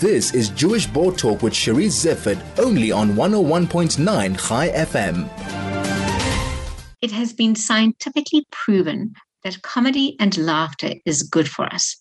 This is Jewish Board Talk with Cherise Zifford, only on 101.9 Chai FM. It has been scientifically proven that comedy and laughter is good for us.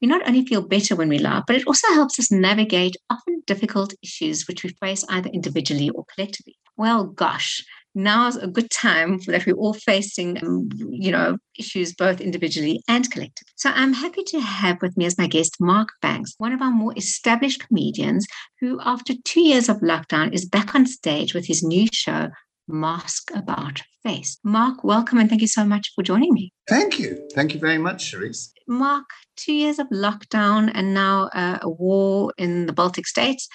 We not only feel better when we laugh, but it also helps us navigate often difficult issues which we face either individually or collectively. Well, gosh, now's a good time that we're all facing, um, you know, issues both individually and collectively. So I'm happy to have with me as my guest Mark Banks, one of our more established comedians who, after two years of lockdown, is back on stage with his new show, Mask About Face. Mark, welcome and thank you so much for joining me. Thank you. Thank you very much, Cherise. Mark, two years of lockdown and now uh, a war in the Baltic states.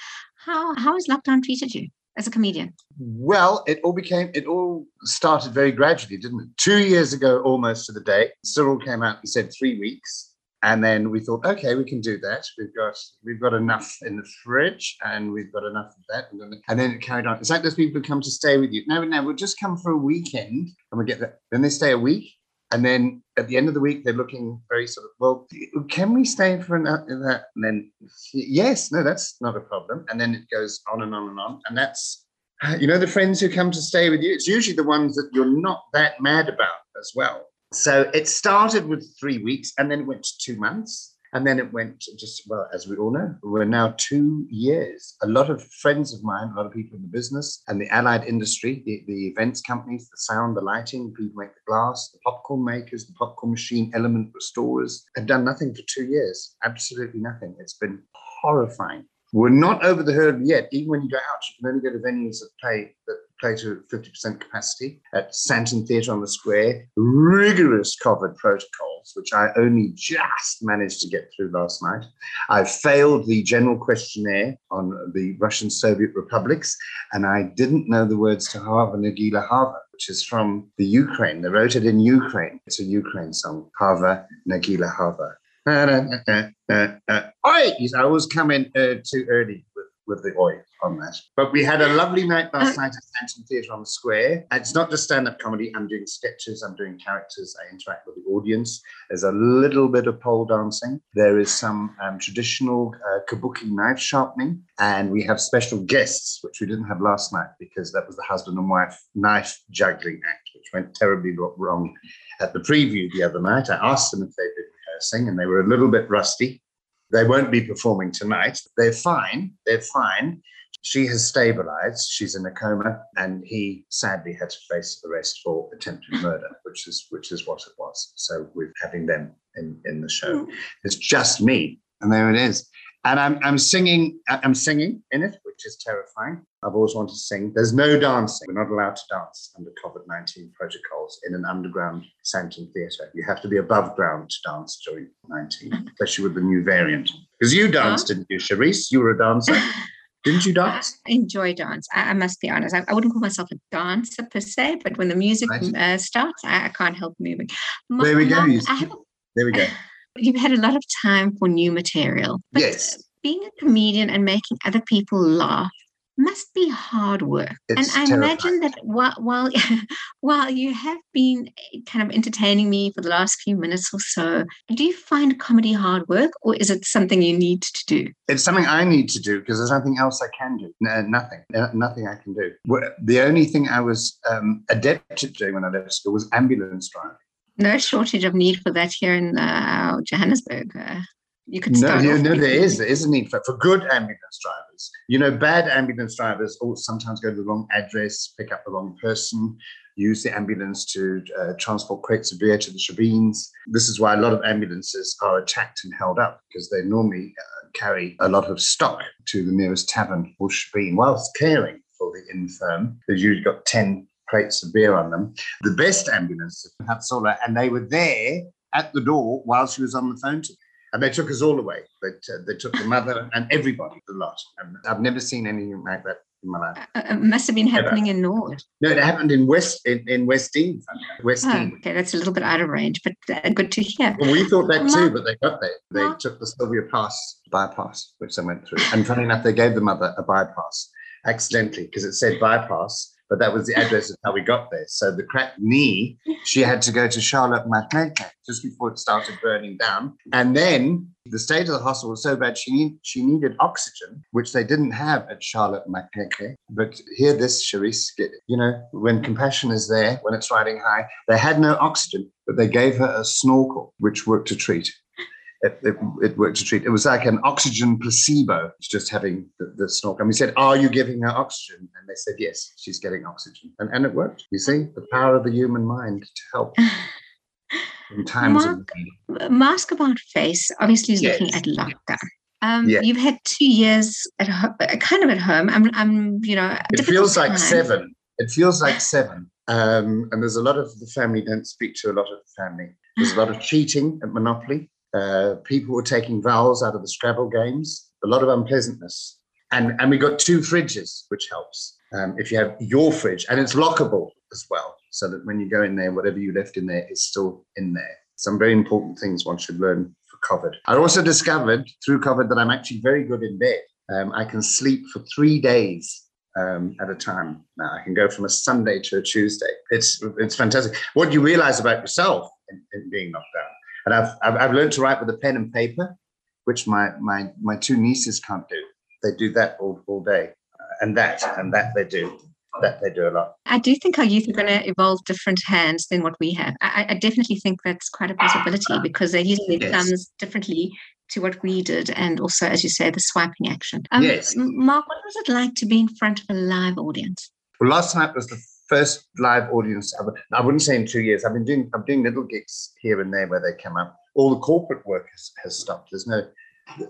How, how has lockdown treated you? As a comedian? Well, it all became, it all started very gradually, didn't it? Two years ago, almost to the day, Cyril came out and said three weeks. And then we thought, okay, we can do that. We've got we've got enough in the fridge, and we've got enough of that. And then it carried on. It's like those people who come to stay with you. No, no, we'll just come for a weekend, and we get that. Then they stay a week, and then at the end of the week, they're looking very sort of, well, can we stay for an, that? And then, yes, no, that's not a problem. And then it goes on and on and on. And that's, you know, the friends who come to stay with you, it's usually the ones that you're not that mad about as well. So it started with three weeks and then it went to two months. And then it went just, well, as we all know, we're now two years. A lot of friends of mine, a lot of people in the business and the allied industry, the, the events companies, the sound, the lighting, people make the glass, the popcorn makers, the popcorn machine element restorers have done nothing for two years. Absolutely nothing. It's been horrifying. We're not over the hurdle yet. Even when you go out, you can only go to venues that play that play to 50% capacity at Sandton Theatre on the Square. Rigorous COVID protocols, which I only just managed to get through last night. I failed the general questionnaire on the Russian Soviet republics, and I didn't know the words to Hava Nagila Hava, which is from the Ukraine. They wrote it in Ukraine. It's a Ukraine song, Hava Nagila Hava. Oi! I was coming uh, too early with, the oi on that. But we had a lovely night last night at Sandton Theatre on the Square. And it's not just stand-up comedy. I'm doing sketches. I'm doing characters. I interact with the audience. There's a little bit of pole dancing. There is some um, traditional uh, kabuki knife sharpening, and we have special guests, which we didn't have last night because that was the husband and wife knife juggling act, which went terribly wrong at the preview the other night. I asked them if they'd been rehearsing, and they were a little bit rusty. They won't be performing tonight. They're fine. They're fine. She has stabilized. She's in a coma, and he sadly had to face arrest for attempted murder, which is which is what it was. So we're having them in in the show. Hmm. It's just me, and there it is. And I'm I'm singing. I'm singing in it, which is terrifying. I've always wanted to sing. There's no dancing. We're not allowed to dance under COVID 19 protocols in an underground Sandton theatre. You have to be above ground to dance during 19, especially with the new variant. Because you danced, didn't you, Cherise? You were a dancer. Didn't you dance? I enjoy dance. I, I must be honest. I, I, wouldn't call myself a dancer per se, but when the music right. uh, starts, I, I, can't help moving. there we go. there we go. You've had a lot of time for new material. yes. Being a comedian and making other people laugh must be hard work. It's and I terrifying. imagine that while while while you have been kind of entertaining me for the last few minutes or so, do you find comedy hard work or is it something you need to do? It's something I need to do because there's nothing else I can do. No, nothing. No, nothing I can do. The only thing I was um, adept at doing when I left school was ambulance driving. No shortage of need for that here in uh, Johannesburg. Uh, you could no, no, no. There is, there is a need for for good ambulance drivers. You know, bad ambulance drivers all sometimes go to the wrong address, pick up the wrong person, use the ambulance to uh, transport crates of beer to the shebeens. This is why a lot of ambulances are attacked and held up because they normally uh, carry a lot of stock to the nearest tavern or shebeen whilst caring for the infirm. They've usually got ten crates of beer on them. The best ambulance had solar, and they were there at the door while she was on the phone to me. And they took us all away. They, uh, they took the mother and everybody, the lot. And I've never seen anything like that in my life. Uh, it must have been happening in Nord. No, it happened in West in, in Westdene. West oh, Okay, that's a little bit out of range, but uh, good to hear. Well, we thought that too, but they got there. They took the Sylvia Pass bypass, which they went through. And funny enough, they gave the mother a bypass accidentally because it said bypass but that was the address of how we got there. So the cracked knee, she had to go to Charlotte Maxeke just before it started burning down. And then the state of the hospital was so bad, she, she needed oxygen, which they didn't have at Charlotte Maxeke. But hear this, Cherise, you know, when compassion is there, when it's riding high, they had no oxygen, but they gave her a snorkel, which worked to treat it, it, it, worked to treat. It was like an oxygen placebo, just having the, the snorkel. And we said, Are you giving her oxygen? And they said, Yes, she's getting oxygen. And, and it worked. You see, the power of the human mind to help. in times Mark, of Mask About Face obviously is yes. looking at lockdown. Um, yeah. You've had two years at ho- kind of at home. I'm, I'm you know, it feels like seven. It feels like seven. Um, and there's a lot of the family don't speak to a lot of the family. There's a lot of cheating at Monopoly. Uh, people were taking vowels out of the Scrabble games, a lot of unpleasantness. And, and we got two fridges, which helps. Um, if you have your fridge, and it's lockable as well, so that when you go in there, whatever you left in there is still in there. Some very important things one should learn for COVID. I also discovered through COVID that I'm actually very good in bed. Um, I can sleep for three days um, at a time. Now I can go from a Sunday to a Tuesday. It's it's fantastic. What you realize about yourself in, in being knocked down and I've, I've, I've learned to write with a pen and paper, which my, my, my two nieces can't do. They do that all, all day. And that, and that they do. That they do a lot. I do think our youth are going to evolve different hands than what we have. I, I definitely think that's quite a possibility because they're using their yes. thumbs differently to what we did, and also, as you say, the swiping action. Um, yes. Mark, what was it like to be in front of a live audience? Well, last night was the first live audience ever. I wouldn't say in two years. I've been doing I'm doing little gigs here and there where they come up. All the corporate work has, has stopped. There's no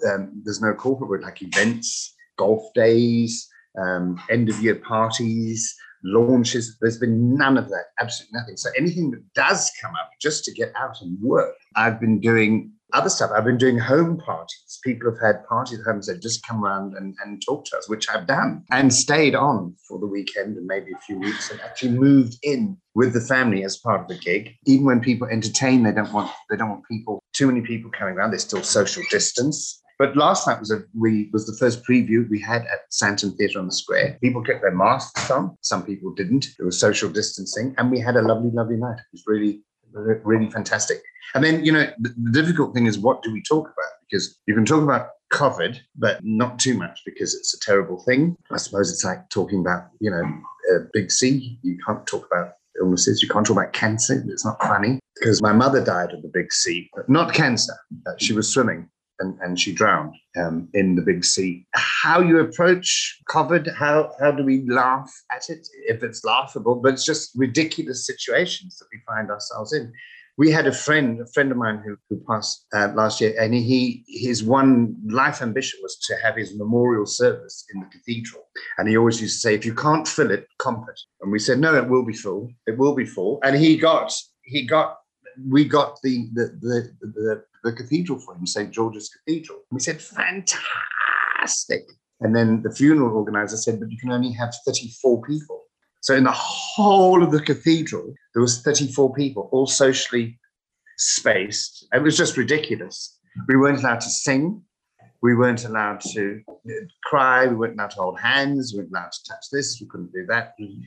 um, there's no corporate work like events, golf days, um, end of year parties, launches. There's been none of that. Absolutely nothing. So anything that does come up just to get out and work, I've been doing other stuff. I've been doing home parties. People have had parties at home and said, just come around and, and talk to us, which I've done and stayed on for the weekend and maybe a few weeks and actually moved in with the family as part of the gig. Even when people entertain, they don't want they don't want people, too many people coming around. There's still social distance. But last night was a we was the first preview we had at Sandton Theatre on the Square. People kept their masks on. Some people didn't. There was social distancing, and we had a lovely, lovely night. It was really, really fantastic. And then, you know, the, the difficult thing is what do we talk about? Because you can talk about COVID, but not too much because it's a terrible thing. I suppose it's like talking about, you know, a big C. You can't talk about illnesses. You can't talk about cancer. It's not funny because my mother died of the big C, but not cancer. Uh, she was swimming and, and she drowned um, in the big sea. How you approach COVID, how, how do we laugh at it if it's laughable? But it's just ridiculous situations that we find ourselves in we had a friend, a friend of mine who, who passed uh, last year, and he his one life ambition was to have his memorial service in the cathedral. And he always used to say, "If you can't fill it, comp it." And we said, "No, it will be full. It will be full." And he got he got we got the the the the, the cathedral for him, St George's Cathedral. We said, "Fantastic." And then the funeral organizer said, "But you can only have thirty four people." So in the whole of the cathedral, there was 34 people, all socially spaced. It was just ridiculous. We weren't allowed to sing. We weren't allowed to uh, cry. We weren't allowed to hold hands. We weren't allowed to touch this. We couldn't do that. Mm-hmm.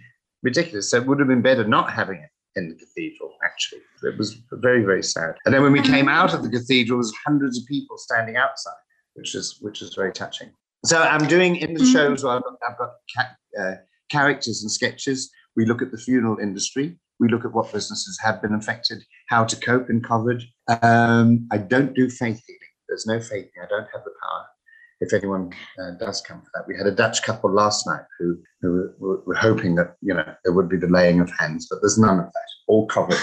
Ridiculous. So it would have been better not having it in the cathedral, actually. It was very, very sad. And then when we came out of the cathedral, there was hundreds of people standing outside, which is which is very touching. So I'm doing in the mm-hmm. shows. Well, I've got, got uh, characters and sketches. We look at the funeral industry. We look at what businesses have been affected, how to cope in COVID. Um, I don't do faith healing. There's no faith. I don't have the. If anyone uh, does come for that, we had a Dutch couple last night who, who were, were hoping that you know there would be the laying of hands, but there's none of that. All COVID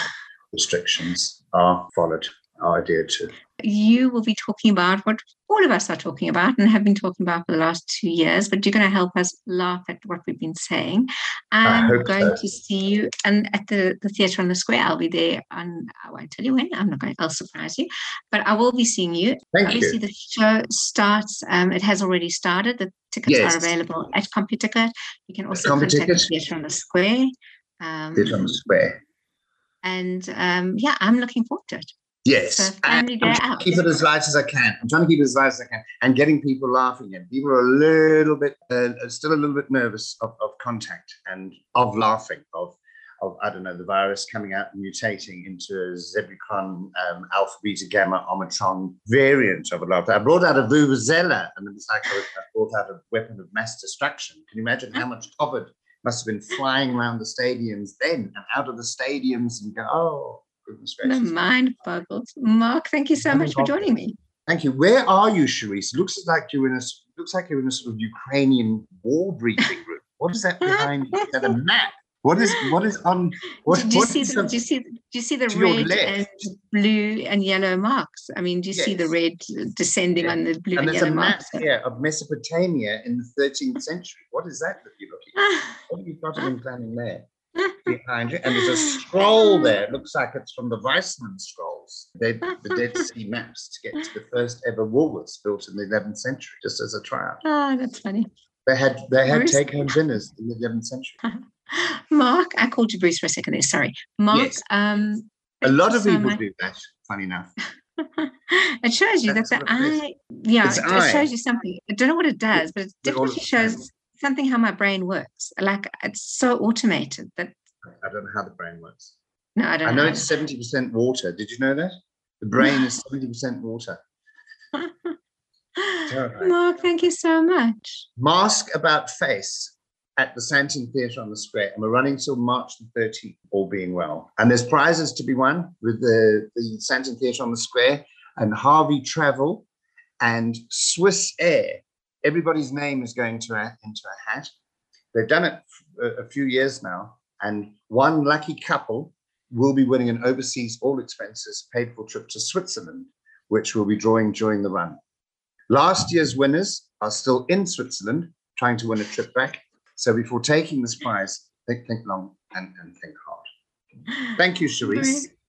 restrictions are followed, are adhered to you will be talking about what all of us are talking about and have been talking about for the last two years, but you're going to help us laugh at what we've been saying. And I'm going so. to see you and at the, the theatre on the square. I'll be there and I won't tell you when. I'm not going I'll surprise you. But I will be seeing you. Thank Obviously you. the show starts, um, it has already started. The tickets yes. are available at CompuTicket. You can also contact the Theatre on the Square. Um, theatre on the Square. And um, yeah, I'm looking forward to it. Yes. So family day I'm trying out. to keep it as light as I can. I'm trying to keep it as light as I can and getting people laughing And People are a little bit, uh, still a little bit nervous of, of contact and of laughing, of, of, I don't know, the virus coming out and mutating into a um, alpha, beta, gamma, omicron variant of a laughter. I brought out a vuvuzela and it was like I I brought out a weapon of mass destruction. Can you imagine how much COVID must have been flying around the stadiums then and out of the stadiums and go, oh, goodness The gracious. mind boggles. Mark, thank you so Mind much for joining me. Thank you. Where are you, Cherise? Looks like you're in a s- looks like you're in a sort of Ukrainian war briefing room. What is that behind you? Is that a map? What is what is on what, do, do you what see is the, the- do you see do you see the red and blue and yellow marks? I mean, do you see the red descending Yeah. on the blue and and, there's a yellow map here of Mesopotamia in the 13th century. What is that that you're looking at? What have you got in planning there? Behind you, and there's a scroll there. It looks like it's from the Weissman scrolls, they, the Dead Sea maps to get to the first ever Woolworths built in the 11th century, just as a tryout. oh, that's funny. They had they had Bruce- take home dinners in the 11th century. Mark, I called you Bruce for a second there. Sorry. Mark, Yes. um, A lot of so people much. do that. Funny enough. it shows you That's that the what it is. eye, yeah, it, it shows you something. I don't know what it does, but it definitely shows. Something how my brain works. Like it's so automated that I don't know how the brain works. no, I don't I know know. it's 70% water. Did you know that? The brain is 70% water. Mark, thank you so much. Mask about face at the Sandton Theatre on the Square. And we're running till March the 13th, all being well. And there's prizes to be won with the, the Sandton Theatre on the Square and Harvey Travel and Swiss Air. Everybody's name is going to a, into a hat. They've done it a, few years now. And one lucky couple will be winning an overseas all expenses paid for trip to Switzerland, which we'll be drawing during the run. Last year's winners are still in Switzerland trying to win a trip back. So before taking this prize, think, think long and, and think hard. Thank you, Cherise.